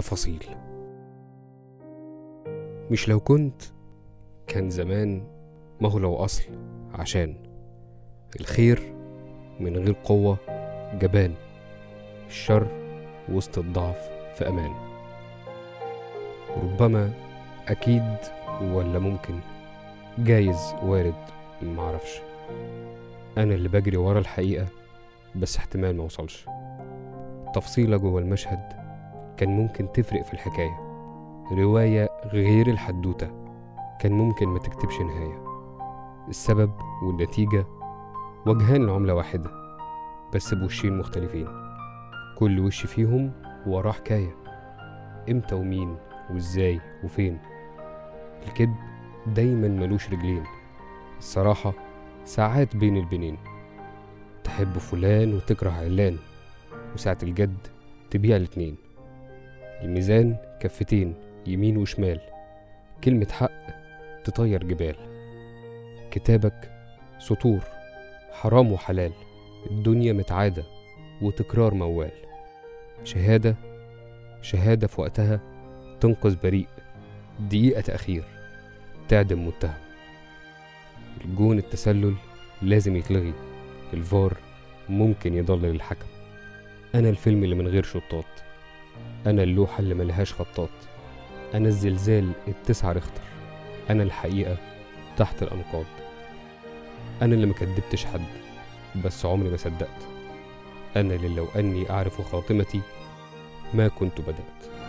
تفاصيل مش لو كنت كان زمان ما هو لو أصل عشان الخير من غير قوة جبان الشر وسط الضعف في أمان. ربما أكيد ولا ممكن جايز وارد معرفش. أنا اللي بجري ورا الحقيقة بس احتمال ما وصلش تفصيلة جوه المشهد كان ممكن تفرق في الحكاية. رواية غير الحدوتة كان ممكن ما تكتبش نهاية. السبب والنتيجة وجهان لعملة واحدة بس بوشين مختلفين. كل وش فيهم وراه حكاية. إمتى ومين وازاي وفين. الكذب دايما ملوش رجلين. الصراحة ساعات بين البنين. تحب فلان وتكره علان وساعة الجد تبيع الاتنين. الميزان كفتين يمين وشمال. كلمة حق تطير جبال. كتابك سطور حرام وحلال. الدنيا متعادة وتكرار موال. شهادة شهادة في وقتها تنقذ بريء. دقيقة تأخير تعدم متهم الجون التسلل لازم يتلغي. الفار ممكن يضلل الحكم أنا الفيلم اللي من غير شطات. أنا اللوحة اللي ملهاش خطاط. أنا الزلزال التسعة ريختر. أنا الحقيقة تحت الأنقاض. أنا اللي مكدبتش حد بس عمري ما صدقت. أنا اللي لو أني أعرف خاتمتي ما كنت بدأت.